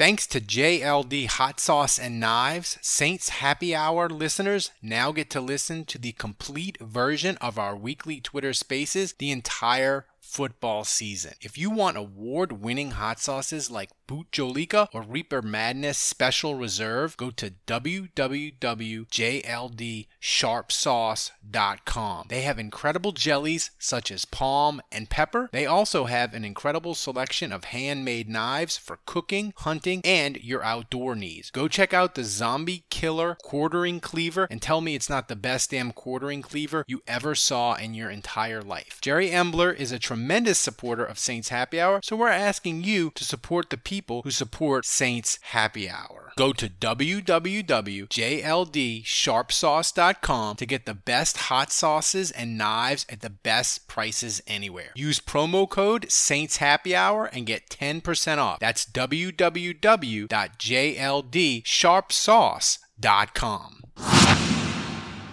Thanks to JLD Hot Sauce and Knives, Saints Happy Hour listeners now get to listen to the complete version of our weekly Twitter spaces the entire football season. If you want award winning hot sauces like Bhut Jolokia or Reaper Madness Special Reserve, go to www.jldsharpsauce.com. They have incredible jellies such as palm and pepper. They also have an incredible selection of handmade knives for cooking, hunting, and your outdoor needs. Go check out the Zombie Killer Quartering Cleaver and tell me it's not the best damn quartering cleaver you ever saw in your entire life. Jerry Embler is a tremendous supporter of Saints Happy Hour, so we're asking you to support the people who support Saints Happy Hour. Go to www.jldsharpsauce.com to get the best hot sauces and knives at the best prices anywhere. Use promo code Saints Happy Hour and get 10% off. That's www.jldsharpsauce.com.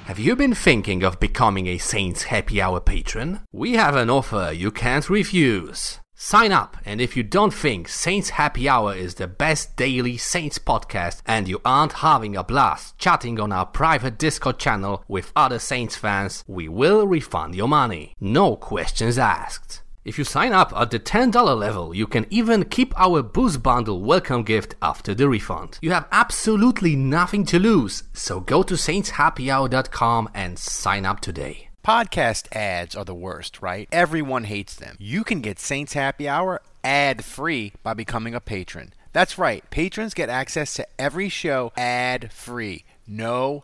Have you been thinking of becoming a Saints Happy Hour patron? We have an offer you can't refuse. Sign up, and if you don't think Saints Happy Hour is the best daily Saints podcast and you aren't having a blast chatting on our private Discord channel with other Saints fans, we will refund your money. No questions asked. If you sign up at the $10 level, you can even keep our Boost Bundle welcome gift after the refund. You have absolutely nothing to lose, so go to saintshappyhour.com and sign up today. Podcast ads are the worst, right? Everyone hates them. You can get Saints Happy Hour ad free by becoming a patron. That's right, patrons get access to every show ad free. No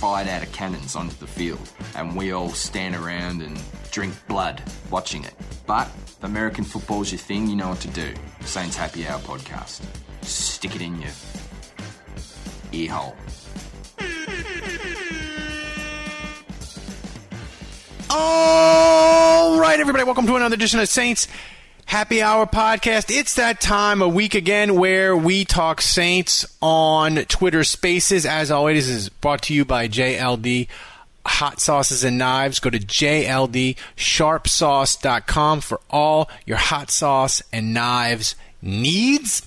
fired out of cannons onto the field, and we all stand around and drink blood watching it. But American football's your thing, you know what to do. Saints Happy Hour podcast. Stick it in your ear hole. All right, everybody, welcome to another edition of Saints Happy Hour podcast. It's that time a week again where we talk Saints on Twitter Spaces. As always, is brought to you by JLD Hot Sauces and Knives. Go to JLDSharpSauce.com for all your hot sauce and knives needs.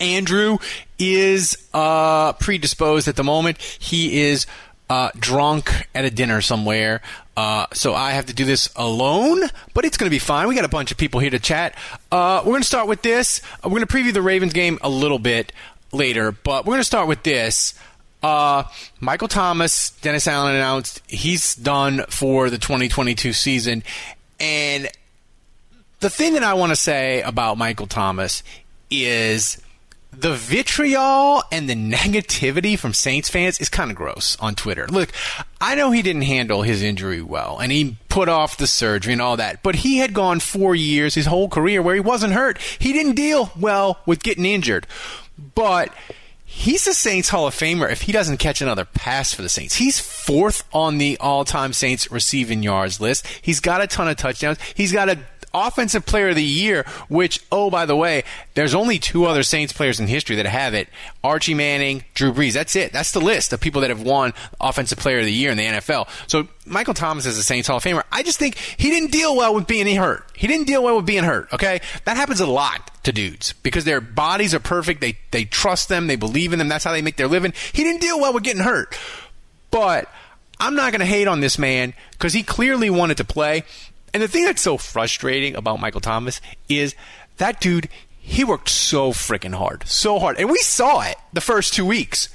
Andrew is uh, predisposed at the moment. He is uh, drunk at a dinner somewhere. Uh, so I have to do this alone, but it's going to be fine. We got a bunch of people here to chat. Uh, we're going to start with this. Uh, we're going to preview the Ravens game a little bit later, but we're going to start with this. Uh, Michael Thomas, Dennis Allen announced he's done for the 2022 season. And the thing that I want to say about Michael Thomas is the vitriol and the negativity from Saints fans is kind of gross on Twitter. Look, I know he didn't handle his injury well and he put off the surgery and all that, but he had gone four years, his whole career, where he wasn't hurt. He didn't deal well with getting injured. But he's a Saints Hall of Famer if he doesn't catch another pass for the Saints. He's fourth on the all time Saints receiving yards list. He's got a ton of touchdowns. He's got a Offensive Player of the Year, which, oh, by the way, there's only two other Saints players in history that have it Archie Manning, Drew Brees. That's it. That's the list of people that have won Offensive Player of the Year in the NFL. So Michael Thomas is a Saints Hall of Famer. I just think he didn't deal well with being hurt. He didn't deal well with being hurt, okay? That happens a lot to dudes because their bodies are perfect. They, they trust them, they believe in them. That's how they make their living. He didn't deal well with getting hurt. But I'm not going to hate on this man because he clearly wanted to play. And the thing that's so frustrating about Michael Thomas is that dude, he worked so freaking hard, so hard. And we saw it the first two weeks.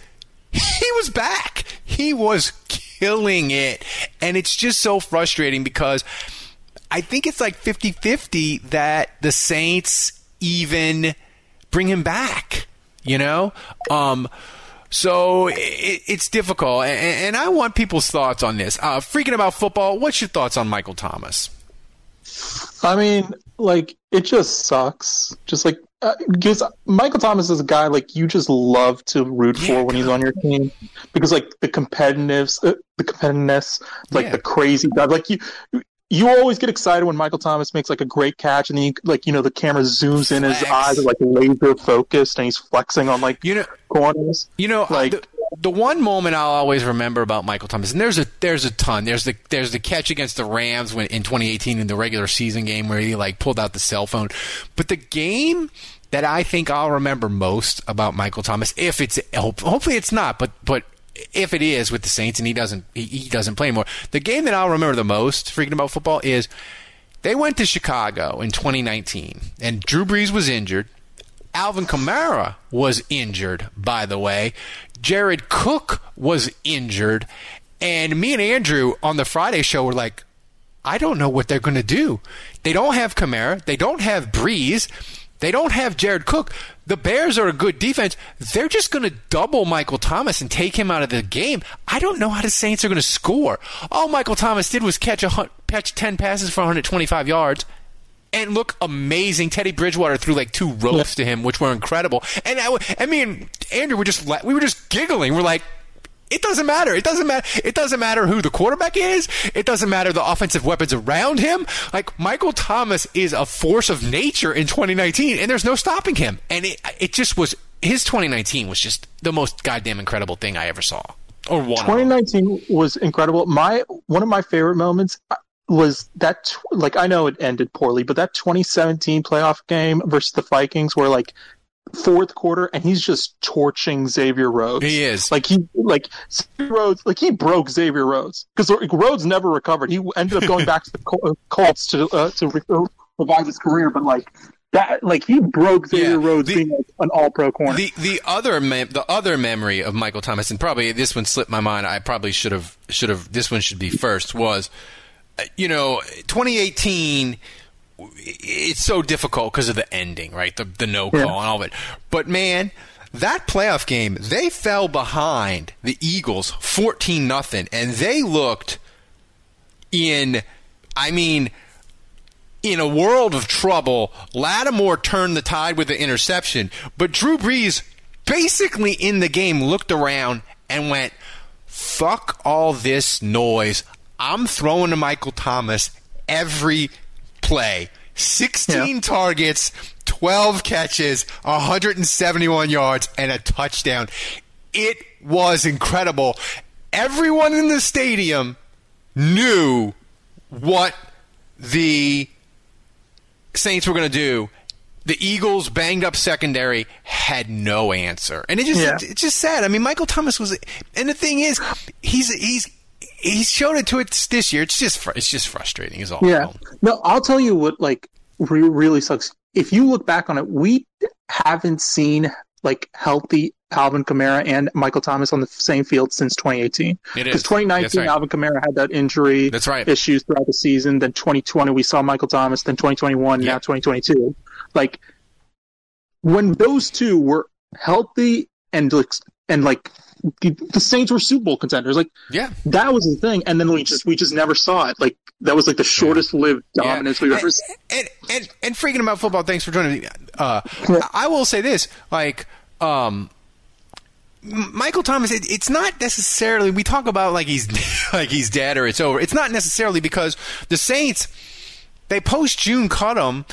He was back. He was killing it. And it's just so frustrating because I think it's like 50 50 that the Saints even bring him back, you know? Um, so it, it's difficult, and, and, I want people's thoughts on this. Uh, freaking about football, what's your thoughts on Michael Thomas? I mean, like it just sucks. Just like because uh, Michael Thomas is a guy like you just love to root yeah, for when he's on your team because like the competitiveness, uh, the competitiveness, like yeah. the crazy guy. Like you, you always get excited when Michael Thomas makes like a great catch, and then you, like you know the camera zooms in, his eyes are like laser focused, and he's flexing on like you know corners. You know, like the, the, one moment I'll always remember about Michael Thomas, and there's a there's a ton. There's the there's the catch against the Rams when in 2018 in the regular season game where he like pulled out the cell phone, but the game that I think I'll remember most about Michael Thomas, if it's hopefully it's not, but but if it is with the Saints and he doesn't he, he doesn't play anymore. The game that I'll remember the most, freaking about football, is they went to Chicago in 2019 and Drew Brees was injured. Alvin Kamara was injured, by the way. Jared Cook was injured. And me and Andrew on the Friday show were like, I don't know what they're going to do. They don't have Kamara. They don't have Brees. They don't have Jared Cook. The Bears are a good defense. They're just going to double Michael Thomas and take him out of the game. I don't know how the Saints are going to score. All Michael Thomas did was catch a catch 10 passes for 125 yards and look amazing. Teddy Bridgewater threw like two ropes to him, which were incredible. And I, I mean, Andrew, were just we were just giggling. We're like, it doesn't matter. It doesn't matter. It doesn't matter who the quarterback is. It doesn't matter the offensive weapons around him. Like Michael Thomas is a force of nature in 2019, and there's no stopping him. And it, it just was his 2019 was just the most goddamn incredible thing I ever saw. Or one. 2019 was incredible. My one of my favorite moments was that like I know it ended poorly, but that 2017 playoff game versus the Vikings, where like fourth quarter and he's just torching Xavier Rhodes. He is like he like Xavier Rhodes like he broke Xavier Rhodes because Rhodes never recovered. He ended up going back to the uh, Colts to uh, to re- revive his career, but like that like he broke Xavier yeah, Rhodes the, being like an all pro corner. The the other mem- the other memory of Michael Thomas and probably this one slipped my mind. I probably should have should have this one should be first was uh, you know 2018 it's so difficult because of the ending, right? The the no call yeah. and all of it. But man, that playoff game, they fell behind the Eagles 14 nothing and they looked in I mean in a world of trouble. Lattimore turned the tide with the interception, but Drew Brees basically in the game looked around and went, "Fuck all this noise. I'm throwing to Michael Thomas every play. 16 yeah. targets, 12 catches, 171 yards, and a touchdown. It was incredible. Everyone in the stadium knew what the Saints were going to do. The Eagles banged up secondary had no answer, and it just yeah. it's just sad. I mean, Michael Thomas was, and the thing is, he's he's he's shown it to it this year. It's just it's just frustrating. Is all. Yeah. No, I'll tell you what like re- really sucks. If you look back on it, we haven't seen like healthy Alvin Kamara and Michael Thomas on the same field since 2018. Because 2019, right. Alvin Kamara had that injury That's right. issues throughout the season. Then 2020, we saw Michael Thomas. Then 2021, yeah. now 2022. Like when those two were healthy and and like the Saints were Super Bowl contenders. Like, yeah, that was the thing. And then we just we just never saw it. Like that was like the shortest lived dominance yeah. we've ever. seen. and, and and freaking about football. Thanks for joining me. Uh, I will say this: like, um, Michael Thomas. It, it's not necessarily we talk about like he's like he's dead or it's over. It's not necessarily because the Saints they post June cut him.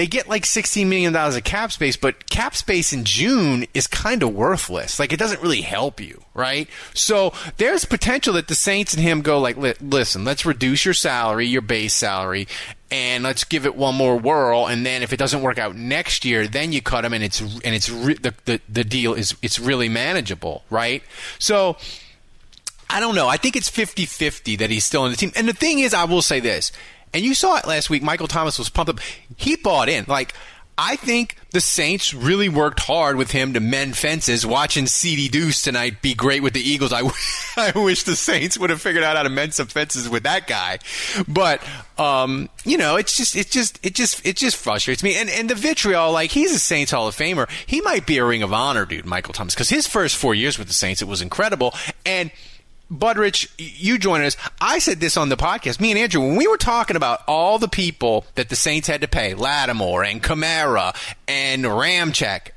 They get like $16 million of cap space, but cap space in June is kind of worthless. Like, it doesn't really help you, right? So, there's potential that the Saints and him go, like, listen, let's reduce your salary, your base salary, and let's give it one more whirl. And then if it doesn't work out next year, then you cut him, and it's, and it's, re- the, the, the deal is, it's really manageable, right? So, I don't know. I think it's 50 50 that he's still in the team. And the thing is, I will say this, and you saw it last week. Michael Thomas was pumped up. He bought in. Like, I think the Saints really worked hard with him to mend fences. Watching CD Deuce tonight be great with the Eagles. I, I wish the Saints would have figured out how to mend some fences with that guy. But, um, you know, it's just, it just, it just, it just frustrates me. And, and the vitriol, like, he's a Saints Hall of Famer. He might be a Ring of Honor dude, Michael Thomas, because his first four years with the Saints, it was incredible. And, Budrich, you joined us. I said this on the podcast. Me and Andrew, when we were talking about all the people that the Saints had to pay, Lattimore and Kamara and Ramczyk,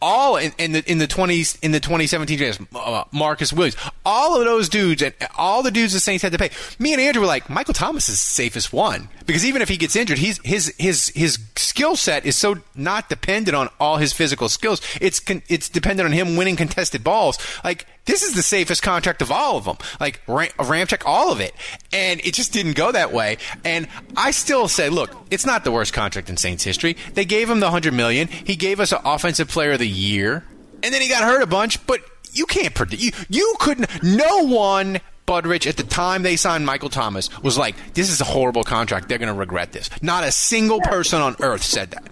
all in, in the in the twenties in the 2017 drafts, uh, Marcus Williams, all of those dudes and all the dudes the Saints had to pay. Me and Andrew were like, Michael Thomas is the safest one because even if he gets injured, he's his his his skill set is so not dependent on all his physical skills. It's con- it's dependent on him winning contested balls. Like this is the safest contract of all of them. Like Ram- Ramczyk, all of it, and it just didn't go that way. And I still say, look, it's not the worst contract in Saints history. They gave him the hundred million. He gave us an offensive player of the year, and then he got hurt a bunch. But you can't predict. You you couldn't. No one. Budrich, at the time they signed Michael Thomas, was like, "This is a horrible contract. They're going to regret this." Not a single person on earth said that.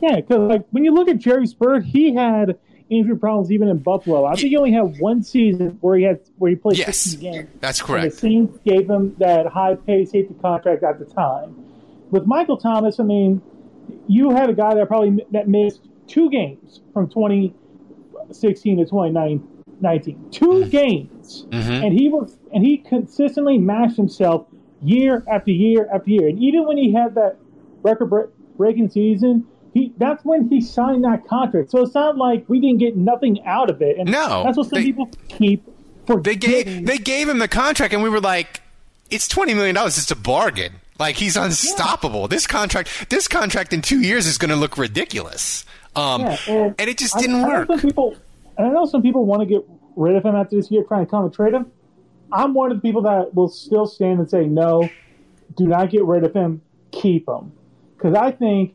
Yeah, because like when you look at Jairus Byrd, he had injury problems even in Buffalo. I think he only had one season where he had where he played Yes, 60 games. that's And correct. the Saints gave him that high pay safety contract at the time. With Michael Thomas, I mean, you had a guy that probably that missed two games from 2016 to 2019. 2 Mm-hmm. games, and he was and he consistently matched himself year after year after year. And even when he had that record breaking season. He, that's when he signed that contract. So it's not like we didn't get nothing out of it. And No, that's what some they- people keep They forgetting. gave they gave him the contract, and we were like, "It's twenty million dollars. It's a bargain. Like he's unstoppable. This contract, this contract in two years is going to look ridiculous." Um, Yeah, and, it just didn't I know work. people, and I know some people want to get rid of him after this year, trying to come and trade him. I'm one of the people that will still stand and say, no, do not get rid of him, keep him, because I think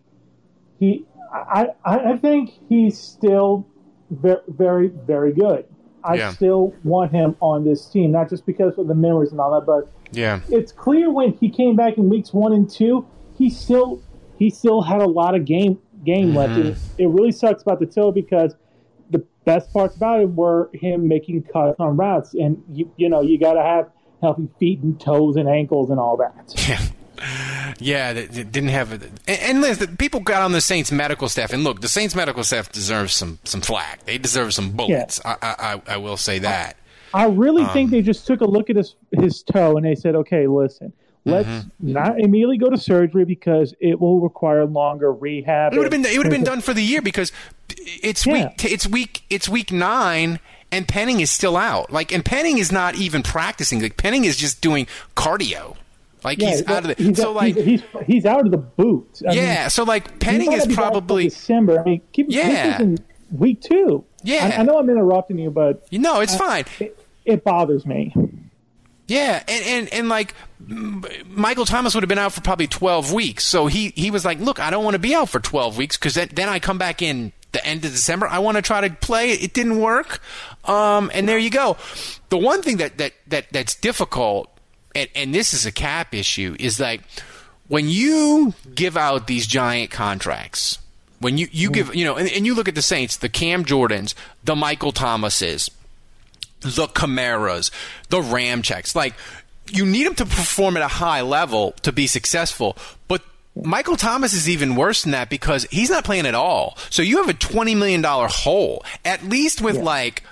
he, I, I, I think he's still very, very, very good. I Yeah. still want him on this team, not just because of the memories and all that, but yeah, it's clear when he came back in weeks one and two, he still he still had a lot of game game left. Mm-hmm. It, it really sucks about the toe because the best parts about it were him making cuts on routes, and you you know you got to have healthy feet and toes and ankles and all that. yeah, yeah. They didn't have it. And, the people got on the Saints medical staff, and look, the Saints medical staff deserves some some flack. They deserve some bullets. I, I, I I will say that. I really Um, think they just took a look at his his toe and they said, okay, listen. Let's Mm-hmm. not immediately go to surgery because it will require longer rehab. It would have been it would have been done for the year because it's Yeah. week it's week it's week nine and Penning is still out. Like and Penning is not even practicing. Like Penning is just doing cardio. Like Yeah, he's out of it. he's, so like he's, he's he's out of the boot. I mean, yeah, so like Penning is be back till probably December. I mean, keep Yeah. in week two. Yeah. I, I know I'm interrupting you, but you know it's fine. it, it bothers me. Yeah, and, and, and like Michael Thomas would have been out for probably 12 weeks. So he, he was like, look, I don't want to be out for 12 weeks because then, then I come back in the end of December. I want to try to play. It didn't work. Um, and there you go. The one thing that, that, that that's difficult, and, and this is a cap issue, is like when you give out these giant contracts, when you, you give, you know, and, and you look at the Saints, the Cam Jordans, the Michael Thomases, the Kamaras, the Ramczyks. Like, you need them to perform at a high level to be successful. But Michael Thomas is even worse than that because he's not playing at all. So you have a $20 million hole, at least with like,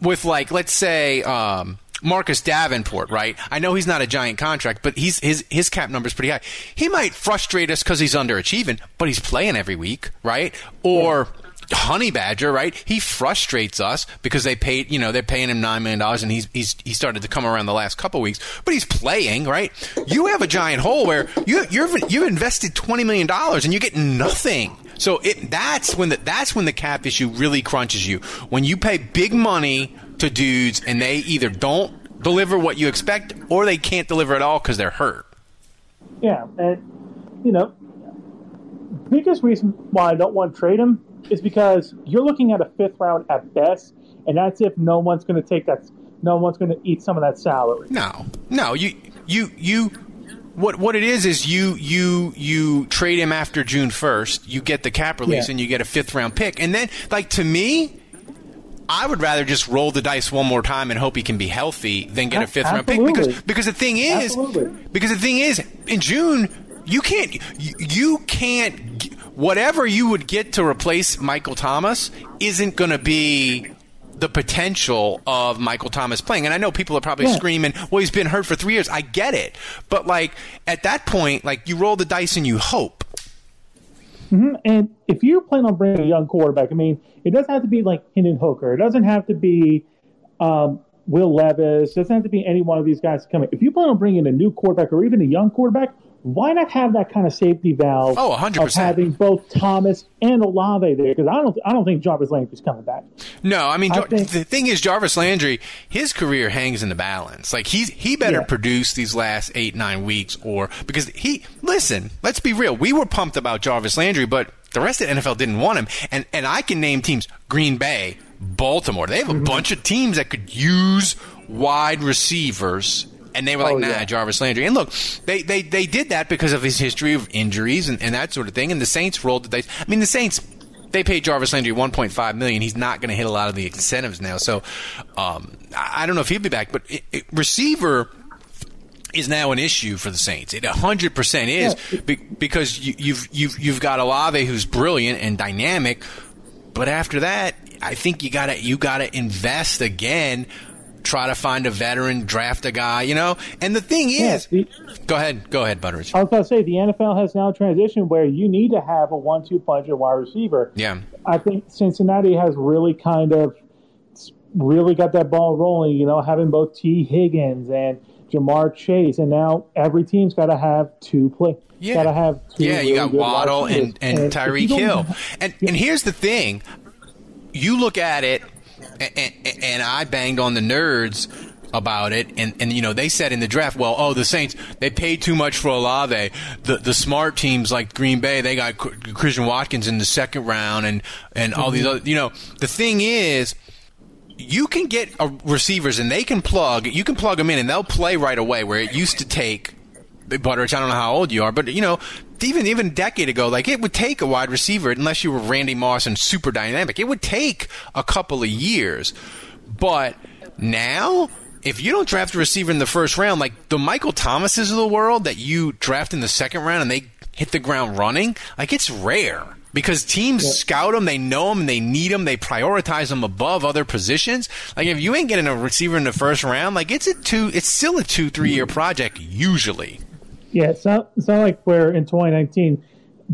with like, let's say, um, Marcus Davenport, right? I know he's not a giant contract, but he's his his cap number is pretty high. He might frustrate us because he's underachieving, but he's playing every week, right? Or honey badger, right? He frustrates us because they paid, you know, they're paying him nine million dollars, and he's he's he started to come around the last couple weeks, but he's playing, right? You have a giant hole where you you've you've invested twenty million dollars and you get nothing. So it that's when the that's when the cap issue really crunches you when you pay big money to dudes and they either don't deliver what you expect or they can't deliver at all because they're hurt. Yeah, and you know, biggest reason why I don't want to trade him is because you're looking at a fifth round at best, and that's if no one's going to take that. No one's going to eat some of that salary. No, no, you you you. What what it is is you you you trade him after June first. You get the cap release Yeah. and you get a fifth round pick, and then like to me. I would rather just roll the dice one more time and hope he can be healthy than get a fifth round pick because because the thing is Absolutely. because the thing is in June you can't you, you can't whatever you would get to replace Michael Thomas isn't going to be the potential of Michael Thomas playing. And I know people are probably Yeah. screaming, "Well, he's been hurt for 3 years." I get it. But like at that point, like you roll the dice and you hope. And if you're planning on bringing a young quarterback, I mean, it doesn't have to be like Hendon Hooker. It doesn't have to be um, Will Levis. It doesn't have to be any one of these guys coming. If you plan on bringing a new quarterback or even a young quarterback, why not have that kind of safety valve Oh, 100%. of having both Thomas and Olave there? Because I don't, I don't think Jarvis Landry's coming back. No, I mean I Jar- think- the thing is Jarvis Landry, his career hangs in the balance. Like he's he better Yeah. produce these last eight nine weeks, or because he listen. Let's be real. We were pumped about Jarvis Landry, but the rest of the NFL didn't want him. And and I can name teams: Green Bay, Baltimore. They have a Mm-hmm. bunch of teams that could use wide receivers. And they were like, Oh, nah, yeah. Jarvis Landry. And look, they, they, they did that because of his history of injuries and, and that sort of thing. And the Saints rolled the dice. I mean, the Saints, they paid Jarvis Landry 1.5 million. He's not going to hit a lot of the incentives now. So, um, I, don't know if he'll be back, but it, it, receiver is now an issue for the Saints. It 100% is be, because you, you've, you've, you've got Olave who's brilliant and dynamic. But after that, I think you gotta, you gotta invest again. Try to find a veteran, draft a guy, you know? And the thing Yeah, is, the- go ahead, go ahead, Butteridge. I was going to say the NFL has now transitioned where you need to have a one-two punch at wide receiver. Yeah. I think Cincinnati has really kind of really got that ball rolling. You know, having both Tee Higgins and Ja'Marr Chase, and now every team's got to have two play. Yeah. Got to have two. Yeah, you got Waddle and, and if Tyreek Hill. And and here's the thing. You look at it and, and, and I banged on the nerds about it. And, and you know they said in the draft well oh the Saints they paid too much for Olave. The the smart teams like Green Bay they got Christian Watkins in the second round and and all these other you know the thing is you can get uh, receivers and they can plug you can plug them in and they'll play right away where it used to take Butteridge, I don't know how old you are, but you know, even even a decade ago, like it would take a wide receiver unless you were Randy Moss and super dynamic. It would take a couple of years. But now, if you don't draft a receiver in the first round, like the Michael Thomases of the world that you draft in the second round and they hit the ground running, like it's rare. Because teams scout them, they know them, they need them, they prioritize them above other positions. Like if you ain't getting a receiver in the first round, like it's a two, it's still a two, three year project usually. Yeah, it's not, it's not like where in 2019,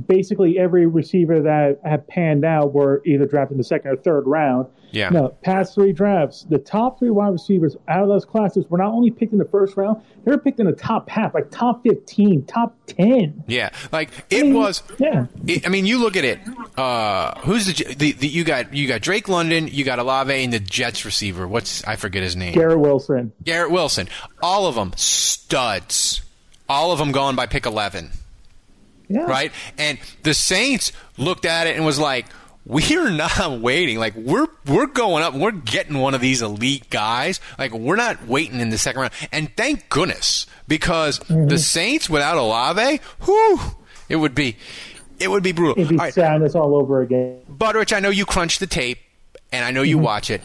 basically every receiver that had panned out were either drafted in the second or third round. Yeah. No, past three drafts, the top three wide receivers out of those classes were not only picked in the first round, they were picked in the top half, like top 15, top 10. Yeah, like it was. Yeah. It, I mean, you look at it. Uh, who's the, the the you got? You got Drake London, you got Olave and the Jets receiver. What's I forget his name. Garrett Wilson. Garrett Wilson. All of them studs. All of them gone by pick eleven. Yeah. right? And the Saints looked at it and was like, "We're not waiting. Like we're we're going up. We're getting one of these elite guys. Like we're not waiting in the second round." And thank goodness because Mm-hmm. the Saints without Olave, whew, it would be it would be brutal. It'd be All right, sadness all over again. Butteridge, I know you crunch the tape, and I know you watch it.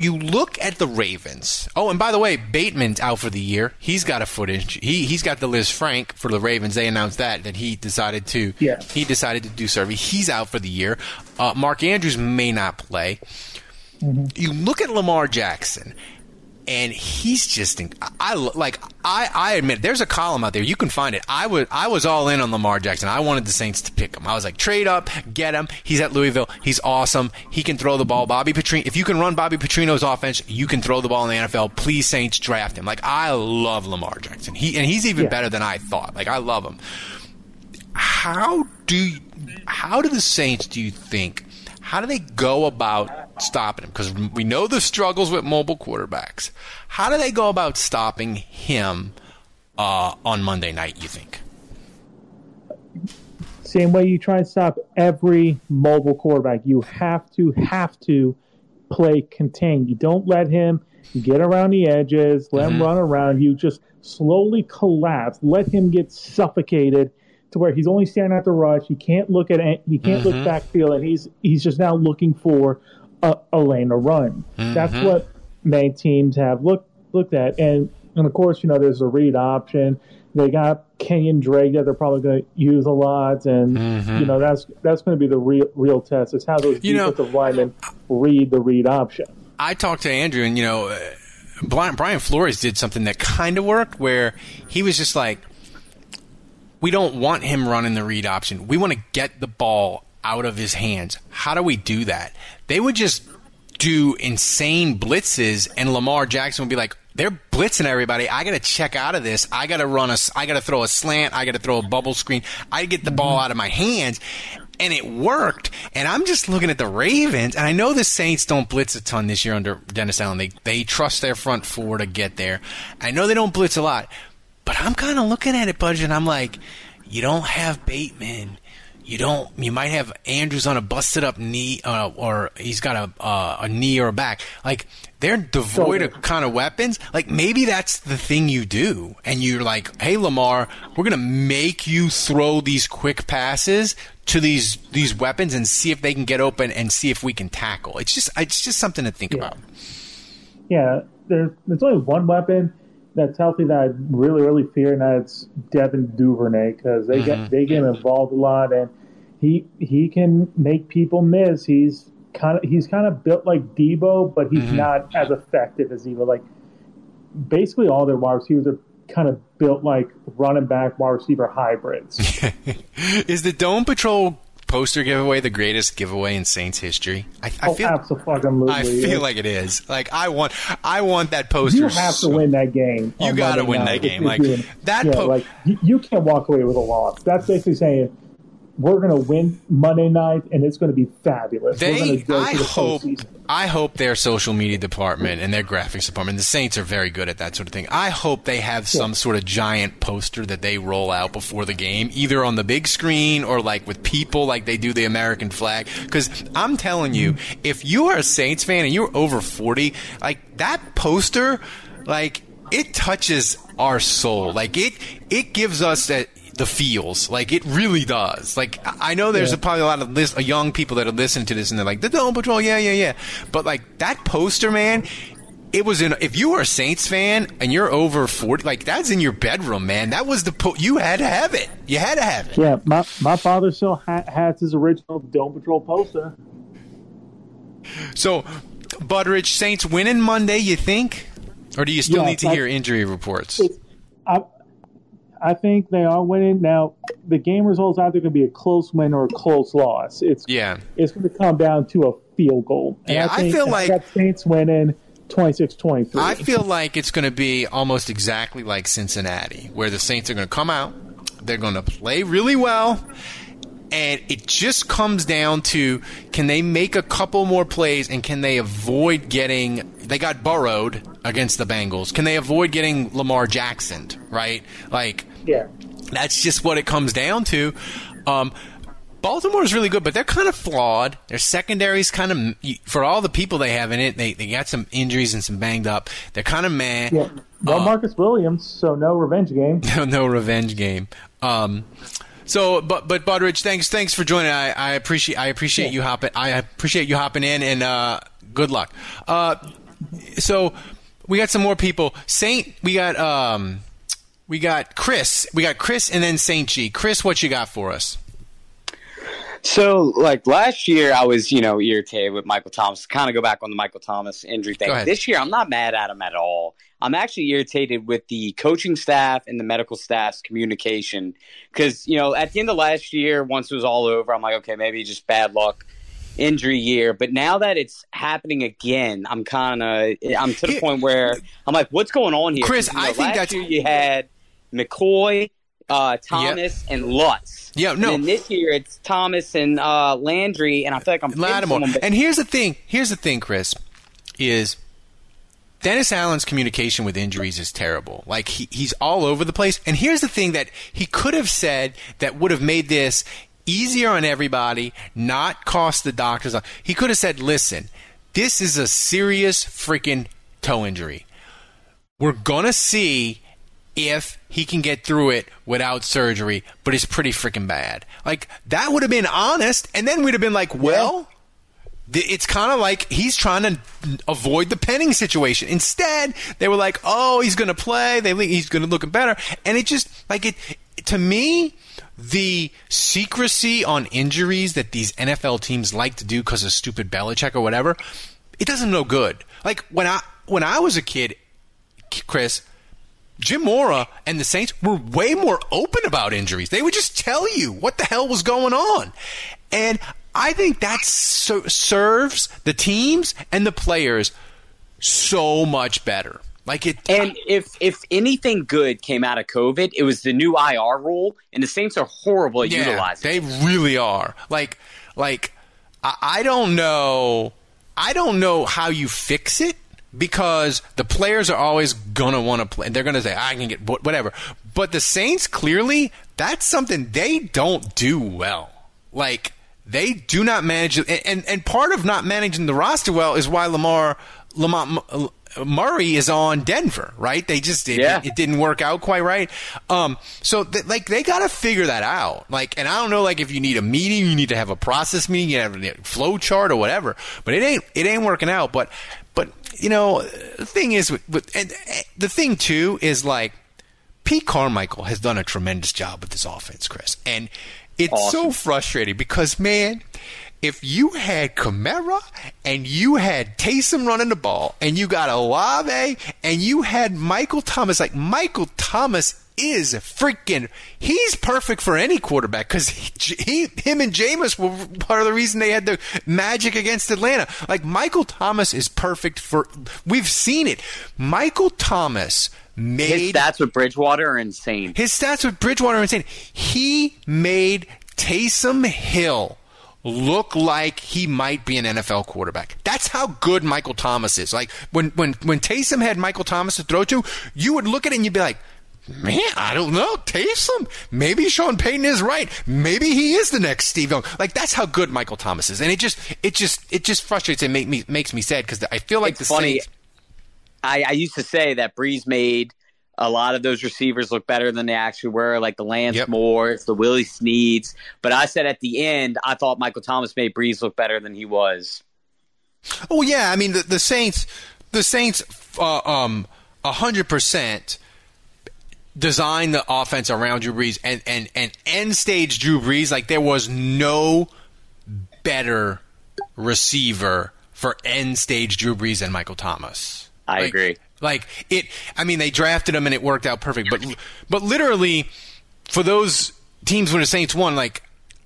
You look at the Ravens. Oh, and by the way, Bateman's out for the year. He's got a foot injury. He he's got the Lisfranc for the Ravens. They announced that that he decided to. Yeah. He decided to do surgery. He's out for the year. Uh, Mark Andrews may not play. You look at Lamar Jackson, and he's just I like I I admit there's a column out there you can find it. I would I was all in on Lamar Jackson. I wanted the Saints to pick him. I was like trade up, get him. He's at Louisville. He's awesome. He can throw the ball. Bobby Petrino. If you can run Bobby Petrino's offense, you can throw the ball in the NFL. Please Saints draft him. Like I love Lamar Jackson. He and he's even yeah. better than I thought. Like I love him. How do how do the Saints do you think how do they go about stopping him? Because we know the struggles with mobile quarterbacks. How do they go about stopping him uh, on Monday night, you think? Same way you try and stop every mobile quarterback. You have to, have to play contain. You don't let him get around the edges, let mm-hmm. him run around. You just slowly collapse. Let him get suffocated to where he's only standing at the rush. He can't look at he can't mm-hmm. look backfield, and he's he's just now looking for a, a lane to run. Mm-hmm. That's what many teams have looked looked at, and and of course, you know, there's a read option. They got Kenyan Drake that they're probably going to use a lot, and mm-hmm. you know that's that's going to be the real real test. It's how those you defensive know, linemen read the read option. I talked to Andrew, and you know, uh, Brian Flores did something that kind of worked, where he was just like, we don't want him running the read option. We want to get the ball out of his hands. How do we do that? They would just do insane blitzes, and Lamar Jackson would be like, they're blitzing everybody. I got to check out of this. I got to run a, I got to throw a slant. I got to throw a bubble screen. I get the ball mm-hmm. out of my hands. And it worked. And I'm just looking at the Ravens, and I know the Saints don't blitz a ton this year under Dennis Allen. They they trust their front four to get there. I know they don't blitz a lot, but I'm kind of looking at it, Budge, and I'm like, you don't have Bateman. You don't. You might have Andrews on a busted up knee, uh, or he's got a uh, a knee or a back. Like they're devoid of kind of weapons. Like maybe that's the thing you do, and you're like, "Hey, Lamar, we're gonna make you throw these quick passes to these these weapons and see if they can get open and see if we can tackle." It's just it's just something to think yeah. about. Yeah, there's there's only one weapon that's healthy that I really really fear, and that's Devin Duvernay because they mm-hmm. get they get involved a lot, and he he can make people miss. He's kind of he's kind of built like Deebo, but he's mm-hmm. not as effective as Deebo. Like basically all their wide receivers are kind of built like running back wide receiver hybrids. Is the Dome Patrol poster giveaway the greatest giveaway in Saints history? I, I oh, feel absolutely. I feel like it is. Like I want, I want that poster. You have so, to win that game. You oh, got to win that game. Like that. Yeah, po- like you, you can't walk away with a loss. That's basically saying we're going to win Monday night, and it's going to be fabulous. They, go I the hope, I hope their social media department and their graphics department, the Saints are very good at that sort of thing. I hope they have some yeah. sort of giant poster that they roll out before the game, either on the big screen or like with people, like they do the American flag. Because I'm telling you, if you are a Saints fan and you're over 40, like that poster, like it touches our soul. Like it, it gives us that the feels. Like it really does. Like I know there's yeah. a, probably a lot of list, young people that are listening to this and they're like, the Dome Patrol, yeah, yeah, yeah. But like that poster, man, it was in. If you were a Saints fan and you're over forty, like that's in your bedroom, man. That was the po- you had to have it. You had to have it. Yeah, my my father still ha- has his original Dome Patrol poster. So, Budrich, Saints winning Monday. You think, or do you still yeah, need to hear injury reports? I, I think they are winning. Now, the game results either going to be a close win or a close loss. It's yeah, it's going to come down to a field goal. And yeah, I, I feel like that Saints winning 26-23. I feel like it's going to be almost exactly like Cincinnati, where the Saints are going to come out, they're going to play really well, and it just comes down to can they make a couple more plays and can they avoid getting they got burrowed against the Bengals. Can they avoid getting Lamar Jackson, right? Like yeah. That's just what it comes down to. Um, Baltimore is really good, but they're kind of flawed. Their secondary's kind of for all the people they have in it. They they got some injuries and some banged up. They're kind of meh. Yeah. Well, uh, Marcus Williams, so no revenge game. No, no revenge game. Um, so, but but Budrich, thanks thanks for joining. I, I appreciate I appreciate yeah. you hopping. I appreciate you hopping in, and uh, good luck. Uh, so we got some more people. Saint, we got um, we got Chris. We got Chris and then Saint G. Chris, what you got for us? So, like last year, I was, you know, irritated with Michael Thomas. Kind of go back on the Michael Thomas injury thing. This year, I'm not mad at him at all. I'm actually irritated with the coaching staff and the medical staff's communication because, you know, at the end of last year, once it was all over, I'm like, okay, maybe just bad luck injury year. But now that it's happening again, I'm kind of, I'm to the point where I'm like, what's going on here? Chris, you know, I think that's- you had McCoy, uh, Thomas, and Lutz. Yeah, no. And this year it's Thomas and uh, Landry, and I feel like I'm Lattimore. but- And here's the thing. Here's the thing, Chris, is Dennis Allen's communication with injuries is terrible. Like he, he's all over the place. And here's the thing that he could have said that would have made this easier on everybody, not cost the doctors. He could have said, "Listen, this is a serious freaking toe injury. We're gonna see." If he can get through it without surgery, but it's pretty freaking bad. Like, that would have been honest, and then we'd have been like, well, Th- it's kind of like he's trying to avoid the Penning situation. Instead, they were like, "Oh, he's going to play. They he's going to look better." And it just like it to me, the secrecy on injuries that these NFL teams like to do because of stupid Belichick or whatever, it doesn't no good. Like when I when I was a kid, Chris, Jim Mora and the Saints were way more open about injuries. They would just tell you what the hell was going on. And I think that so- serves the teams and the players so much better. Like it And if if anything good came out of COVID, it was the new IR rule, and the Saints are horrible at utilizing. They it. really are. Like, like I, I don't know. I don't know how you fix it because the players are always gonna want to play. They're gonna say, "I can get whatever." But the Saints clearly that's something they don't do well. Like they do not manage and and, and part of not managing the roster well is why Lamar Lamar. Murray is on Denver, right? They just it, Yeah. it didn't work out quite right. Um, so th- like they got to figure that out. Like, and I don't know, like if you need a meeting, you need to have a process meeting, you have a flow chart or whatever. But it ain't it ain't working out. But but you know, the thing is, with, with and eh, the thing too is like Pete Carmichael has done a tremendous job with this offense, Chris, and it's so frustrating because man. If you had Kamara and you had Taysom running the ball and you got Olave and you had Michael Thomas, like Michael Thomas is freaking, he's perfect for any quarterback because he, he, him and Jameis were part of the reason they had the magic against Atlanta. Like Michael Thomas is perfect for, we've seen it. Michael Thomas made. His stats with Bridgewater are insane. his stats with Bridgewater are insane. He made Taysom Hill look like he might be an NFL quarterback. That's how good Michael Thomas is. Like when when when Taysom had Michael Thomas to throw to, you would look at it and you'd be like, Man, I don't know. Taysom. Maybe Sean Payton is right. Maybe he is the next Steve Young. Like that's how good Michael Thomas is, and it just, it just, it just frustrates and make me makes me sad because I feel like It's the funny. Saints. I, I used to say that Brees made a lot of those receivers look better than they actually were, like the Lance Yep. Moores, the Willie Sneeds. But I said at the end, I thought Michael Thomas made Brees look better than he was. Oh yeah, I mean the, the Saints, the Saints, uh, um, hundred percent designed the offense around Drew Brees and and and end stage Drew Brees. Like there was no better receiver for end stage Drew Brees than Michael Thomas. I Like- agree. Like it, I mean, they drafted him and it worked out perfect. But but literally, for those teams when the Saints won, like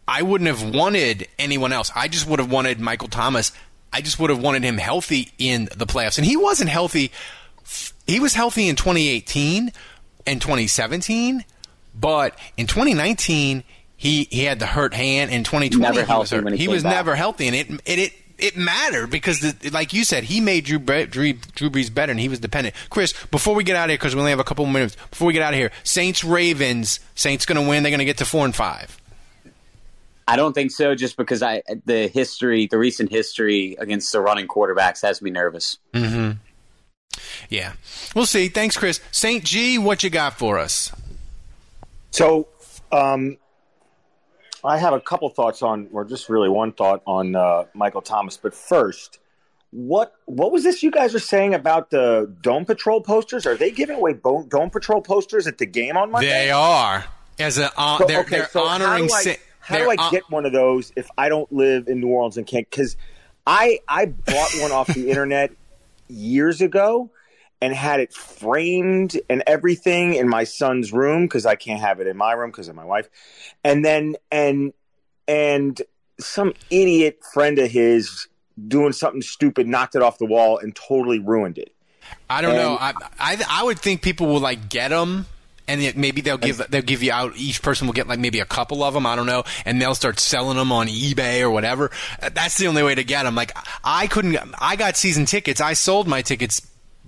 I wouldn't have wanted anyone else. I just would have wanted Michael Thomas. I just would have wanted him healthy in the playoffs, and he wasn't healthy. He was healthy in 2018 and 2017, but in 2019 he he had the hurt hand. In 2020 Never he was healthy hurt. when he was back. never healthy, and it and it it mattered because, the, like you said, he made Drew, Bre- Drew Drew Brees better, and he was dependent. Chris, before we get out of here, because we only have a couple minutes, before we get out of here, Saints Ravens, Saints going to win. They're going to get to four and five. I don't think so, just because I the history, the recent history against the running quarterbacks has me nervous. Yeah, we'll see. Thanks, Chris. Saint G, what you got for us? So, um, I have a couple thoughts on, or just really one thought on uh, Michael Thomas. But first, what what was this you guys were saying about the Dome Patrol posters? Are they giving away Bo- Dome Patrol posters at the game on Monday? They are as a uh, So, they're, okay, they're so honoring. how do I, how do I on- get one of those if I don't live in New Orleans and can't? Because I I bought one off the internet years ago and had it framed and everything in my son's room because I can't have it in my room because of my wife. And then and and some idiot friend of his doing something stupid knocked it off the wall and totally ruined it. I don't know. I, I I would think people will like get them, and yet maybe they'll give they'll give you out. Each person will get like maybe a couple of them. I don't know, and they'll start selling them on eBay or whatever. That's the only way to get them. Like I couldn't. I got season tickets. I sold my tickets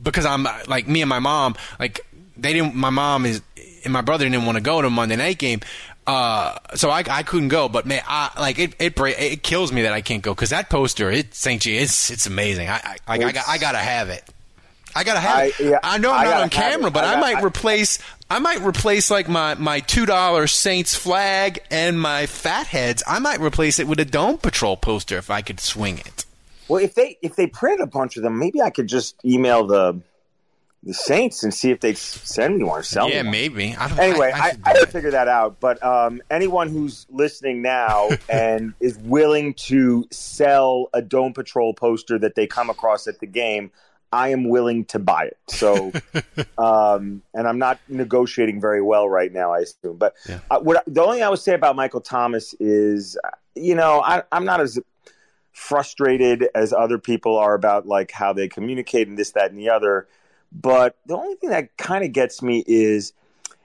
because I'm like me and my mom. Like they didn't. My mom is and my brother didn't want to go to a Monday night game. Uh, so I, I couldn't go, but man, I, like it, it, it kills me that I can't go because that poster, it, St. G, it's, it's amazing. I, I, I, I, got, I gotta have it. I gotta have I- it. yeah, I know I'm not on camera, but I I, might I- replace. I might replace like my my two dollar Saints flag and my fatheads. I might replace it with a Dome Patrol poster if I could swing it. Well, if they if they printed a bunch of them, maybe I could just email the the Saints and see if they send me one or sell yeah, me one. maybe. I don't, Anyway, I, I, I, gotta figure that out. But um, anyone who's listening now and is willing to sell a Dome Patrol poster that they come across at the game, I am willing to buy it. So, um, and I'm not negotiating very well right now, I assume. But Yeah. uh, what the only thing I would say about Michael Thomas is, uh, you know, I, I'm not as frustrated as other people are about like how they communicate and this, that, and the other. But the only thing that kind of gets me is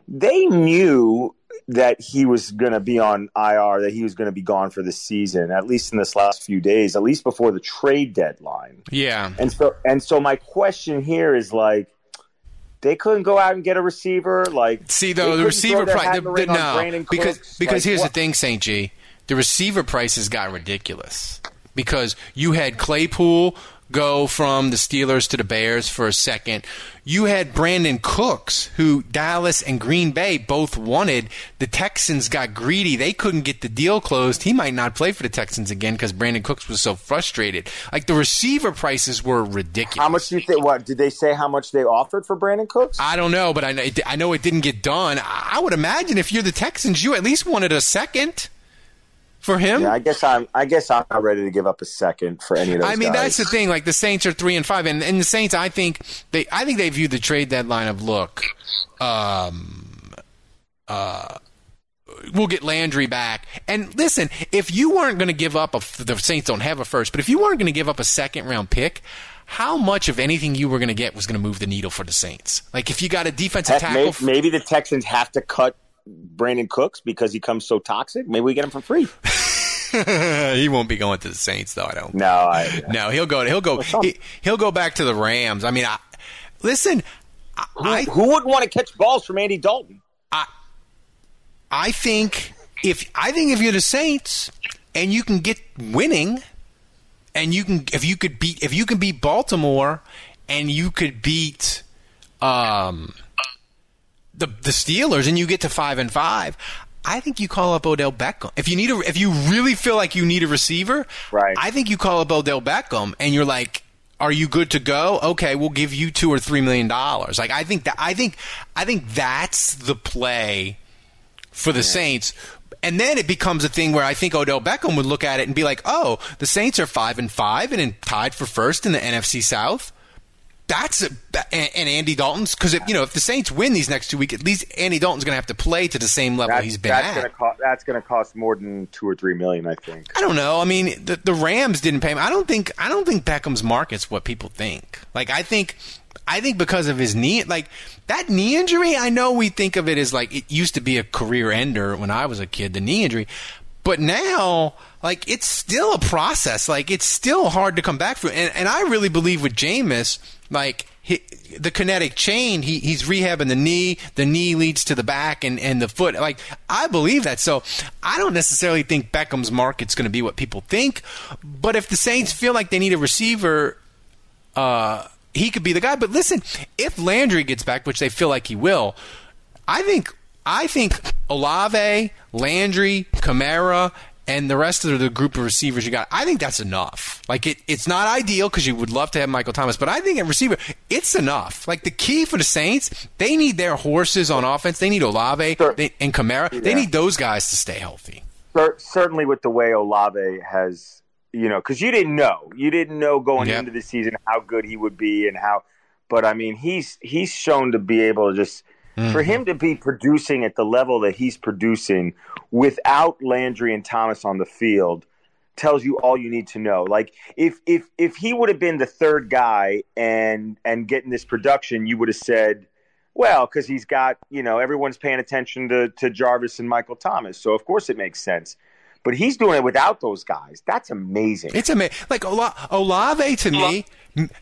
they knew that he was going to be on IR, that he was going to be gone for the season, at least in this last few days, at least before the trade deadline. yeah. And so, and so, my question here is like, they couldn't go out and get a receiver. Like, See though, the receiver price. The, the the, ring on no, because because Like, here's what- the thing, Saint G. The receiver prices got ridiculous because you had Claypool go from the Steelers to the Bears for a second. You had Brandin Cooks, who Dallas and Green Bay both wanted. The Texans got greedy; they couldn't get the deal closed. He might not play for the Texans again because Brandin Cooks was so frustrated. Like the receiver prices were ridiculous. How much do you think? What did they say? How much they offered for Brandin Cooks? I don't know, but I know, I know it didn't get done. I would imagine if you're the Texans, you at least wanted a second for him. yeah, I guess I'm. I guess I'm not ready to give up a second for any of those. I mean, guys. that's the thing. Like the Saints are three and five, and, and the Saints, I think they, I think they view the trade deadline of look, um, uh, we'll get Landry back. And listen, if you weren't going to give up a, the Saints don't have a first, but if you weren't going to give up a second round pick. How much of anything you were going to get was going to move the needle for the Saints? Like if you got a defensive Heck, may- tackle, maybe, the Texans have to cut Brandin Cooks because he comes so toxic. Maybe we get him for free. he won't be going to the Saints though. I don't. No, I, No, he'll go. He'll go. He, he'll go back to the Rams. I mean, I, listen. I, I who wouldn't want to catch balls from Andy Dalton? I think if I think if you're the Saints and you can get winning, and you can if you could beat if you can beat Baltimore and you could beat um the the Steelers and you get to five and five. I think you call up Odell Beckham. If you need a, if you really feel like you need a receiver, Right. I think you call up Odell Beckham, and you're like, "Are you good to go? Okay, we'll give you two or three million dollars." Like I think that I think I think that's the play for the Saints. And then it becomes a thing where I think Odell Beckham would look at it and be like, "Oh, the Saints are five and five and tied for first in the NFC South." That's a, and, and Andy Dalton's because if you know if the Saints win these next two weeks, at least Andy Dalton's going to have to play to the same level That's, he's been that's at. gonna cost. That's going to cost more than two or three million, I think. I don't know. I mean, the, the Rams didn't pay him. I don't think. I don't think Beckham's market's what people think. Like, I think. I think because of his knee, like that knee injury. I know we think of it as like it used to be a career ender when I was a kid. The knee injury, but now, like it's still a process. Like it's still hard to come back from. And, and I really believe with Jameis, like he, the kinetic chain, he, he's rehabbing the knee. The knee leads to the back and, and the foot. Like I believe that. So I don't necessarily think Beckham's market's going to be what people think. But if the Saints feel like they need a receiver, uh, he could be the guy. But listen, if Landry gets back, which they feel like he will, I think I think Olave, Landry, Kamara, and the rest of the group of receivers you got, I think that's enough. Like it, it's not ideal because you would love to have Michael Thomas, but I think at receiver, it's enough. Like the key for the Saints, they need their horses on offense. They need Olave Sure. they, and Kamara. They need those guys to stay healthy. certainly with the way Olave has, you know, because you didn't know, you didn't know going Yep. into the season how good he would be and how, but I mean, he's he's shown to be able to just for mm-hmm. him to be producing at the level that he's producing without Landry and Thomas on the field tells you all you need to know. Like if if if he would have been the third guy and and getting this production, you would have said, well, because he's got you know everyone's paying attention to to Jarvis and Michael Thomas, so of course it makes sense. But he's doing it without those guys. That's amazing. It's amazing. Like Ola- Olave to me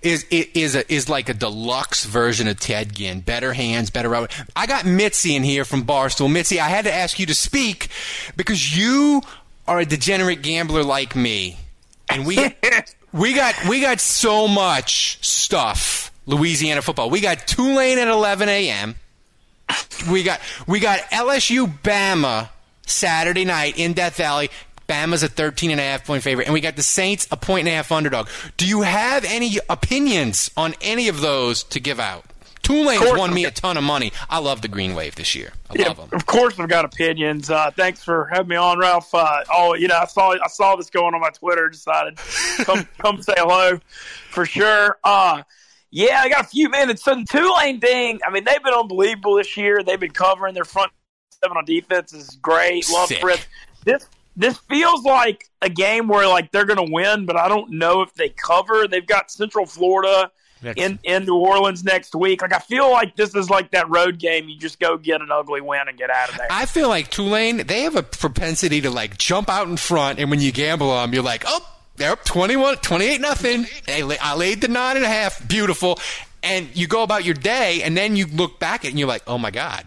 is is a, is like a deluxe version of Ted Ginn. Better hands, better. I got Mintzy in here from Barstool. Mintzy, I had to ask you to speak because you are a degenerate gambler like me, and we we got we got so much stuff. Louisiana football. We got Tulane at 11 a.m. We got we got LSU Bama Saturday night in Death Valley. Bama's a 13 and a half point favorite, and we got the Saints a point and a half underdog. Do you have any opinions on any of those to give out? Tulane's course. won me a ton of money. I love the Green Wave this year. I Yeah, love them. of course I've got opinions. Uh, thanks for having me on, Ralph. Uh, oh, you know, I saw I saw this going on my Twitter. Decided come come say hello for sure. Uh, yeah, I got a few minutes. So the Tulane thing. I mean, they've been unbelievable this year. They've been covering their front seven on defense is great. Love. Fritz. This this feels like a game where like they're going to win, but I don't know if they cover. They've got Central Florida That's- in in New Orleans next week. Like I feel like this is like that road game. You just go get an ugly win and get out of there. I feel like Tulane, they have a propensity to like jump out in front, and when you gamble on them, you're like, oh, they're up 21, 28 nothing. I laid the nine and a half, beautiful. And you go about your day, and then you look back at it, and you're like, oh my God,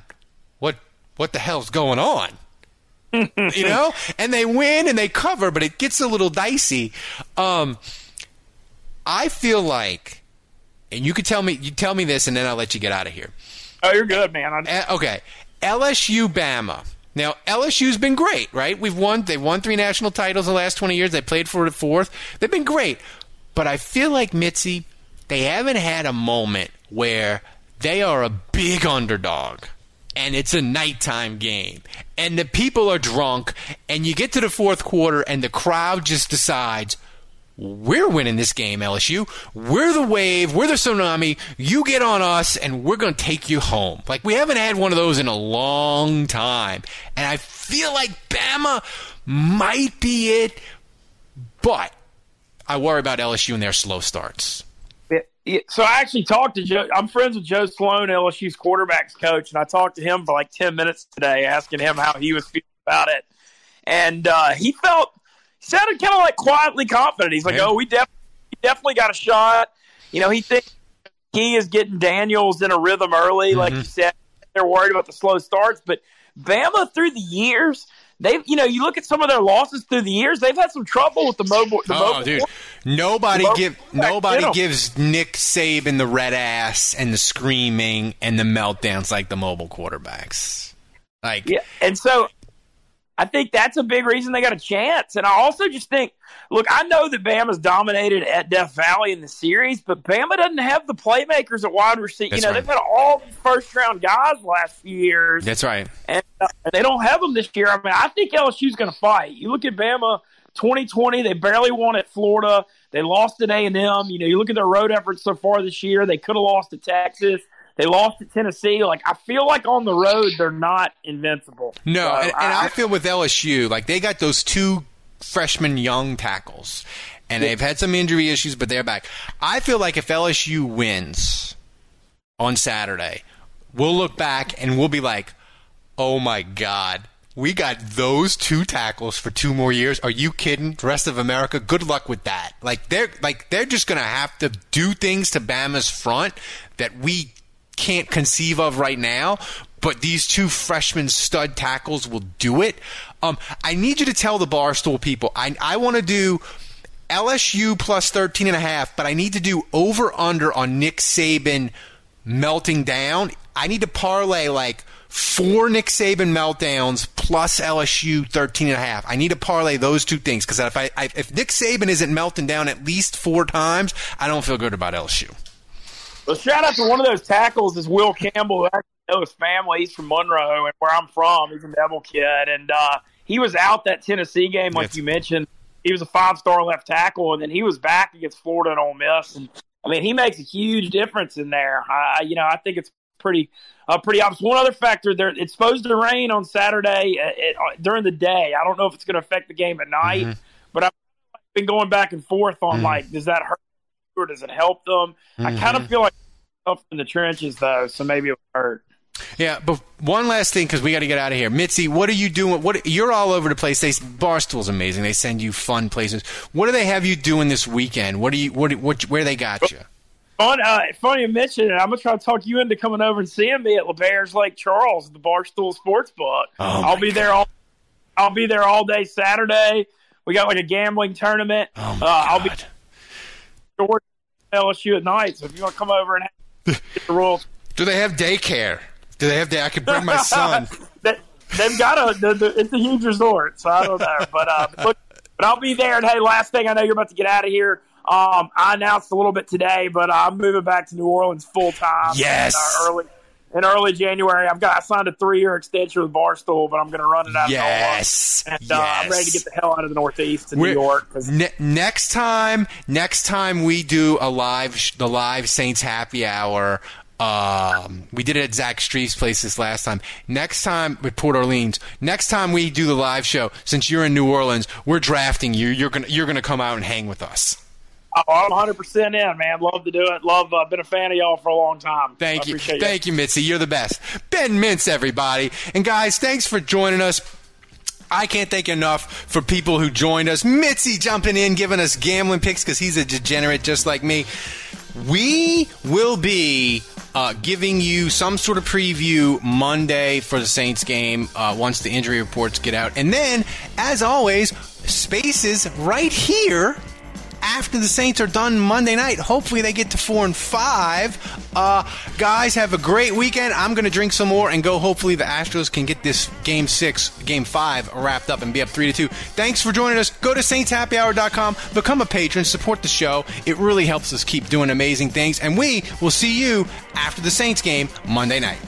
what what the hell's going on? you know? And they win and they cover, but it gets a little dicey. Um, I feel like, and you could tell me, you tell me this, and then I'll let you get out of here. oh, you're good, man. Uh, okay, LSU Bama. Now LSU's been great, right? We've won. They won three national titles in the last twenty years. They played for the fourth. They've been great, but I feel like Mintzy, they haven't had a moment where they are a big underdog. And it's a nighttime game. And the people are drunk. And you get to the fourth quarter, and the crowd just decides, we're winning this game, LSU. We're the wave. We're the tsunami. You get on us, and we're going to take you home. Like, we haven't had one of those in a long time. And I feel like Bama might be it, but I worry about LSU and their slow starts. Yeah, so I actually talked to Joe. I'm friends with Joe Sloan, LSU's quarterbacks coach, and I talked to him for like ten minutes today, asking him how he was feeling about it. And uh, he felt he sounded kind of like quietly confident. He's like, Yeah. "Oh, we definitely, definitely got a shot." You know, he thinks he is getting Daniels in a rhythm early, like you said. They're worried about the slow starts, but Bama through the years. They've, you know, you look at some of their losses through the years. They've had some trouble with the mobile. The Oh, mobile dude! Nobody give nobody gives Nick Saban the red ass and the screaming and the meltdowns like the mobile quarterbacks. Like, Yeah, and so I think that's a big reason they got a chance. And I also just think, look, I know that Bama's dominated at Death Valley in the series, but Bama doesn't have the playmakers at wide receiver. You know, right. they've had all these first round guys the last few years, that's right. and, uh, they don't have them this year. I mean, I think LSU's going to fight. You look at Bama. 2020, they barely won at Florida. They lost at A&M. You know, you look at their road efforts so far this year. They could have lost to Texas. They lost to Tennessee. Like I feel like on the road they're not invincible. No, So, and, and I feel with LSU, like they got those two freshman young tackles, and they've had some injury issues, but they're back. I feel like if LSU wins on Saturday, we'll look back and we'll be like, "Oh my god." We got those two tackles for two more years. Are you kidding? The rest of America, good luck with that. Like they're like they're just gonna have to do things to Bama's front that we can't conceive of right now. But these two freshman stud tackles will do it. Um, I need you to tell the Barstool people. I I want to do LSU plus 13 and a half, but I need to do over under on Nick Saban melting down. I need to parlay like four Nick Saban meltdowns plus LSU 13 and a half. I need to parlay those two things because if I, I if Nick Saban isn't melting down at least four times, I don't feel good about LSU. Well, shout out to one of those tackles is Will Campbell. I actually know his family. He's from Monroe, and where I'm from, he's a Devil kid, and uh, he was out that Tennessee game, like Yes. you mentioned. He was a five star left tackle, and then he was back against Florida and Ole Miss. And I mean, he makes a huge difference in there. I, you know, I think it's pretty, uh, pretty obvious. One other factor there: it's supposed to rain on Saturday uh, it, uh, during the day. I don't know if it's going to affect the game at night, Mhm. but I've been going back and forth on Mhm. like, does that hurt or does it help them? I kind of feel like tough in the trenches though, so maybe it would hurt. Yeah, but one last thing because we got to get out of here. Mintzy, what are you doing? What you're all over the place. They Barstool's amazing. They send you fun places. What do they have you doing this weekend? What do you what, what where they got you? Fun, uh, funny you mention it. I'm gonna try to talk you into coming over and seeing me at L'Auberge Lake Charles, the Barstool Sportsbook. Oh, I'll be there all. I'll be there all day Saturday. We got like a gambling tournament. Oh uh, I'll be short LSU at night. So if you want to come over and have, get the rules, Do they have daycare? Do they have day? I could bring my son. they, they've got a. The, the, it's a huge resort, so I don't know. But uh, look, but I'll be there. And hey, last thing I know, you're about to get out of here. Um, I announced a little bit today, but I'm moving back to New Orleans full time. Yes. uh, early in early January. I've got I signed a three year extension with Barstool, but I'm going to run it out. Yes, and uh, I'm ready to get the hell out of the Northeast to We're- New York. Ne- next time, next time we do a live, sh- the live Saints happy hour. Um, we did it at Zach Strief's place this last time. Next time with Port Orleans. Next time we do the live show, since you're in New Orleans, we're drafting you. You're gonna you're gonna come out and hang with us. Oh, I'm 100 percent in, man. Love to do it. Love. Uh, been a fan of y'all for a long time. Thank I you, thank you, Mintzy. You're the best. Ben Mintz, everybody, and guys, thanks for joining us. I can't thank you enough for people who joined us. Mintzy jumping in, giving us gambling picks because he's a degenerate just like me. We will be uh, giving you some sort of preview Monday for the Saints game uh, once the injury reports get out. And then, as always, spaces right here after the Saints are done Monday night. Hopefully they get to four and five. Uh, guys, have a great weekend. I'm going to drink some more and go. Hopefully the Astros can get this game six, game five wrapped up and be up three to two. Thanks for joining us. Go to saintshappyhour.com, become a patron, support the show. It really helps us keep doing amazing things. And we will see you after the Saints game Monday night.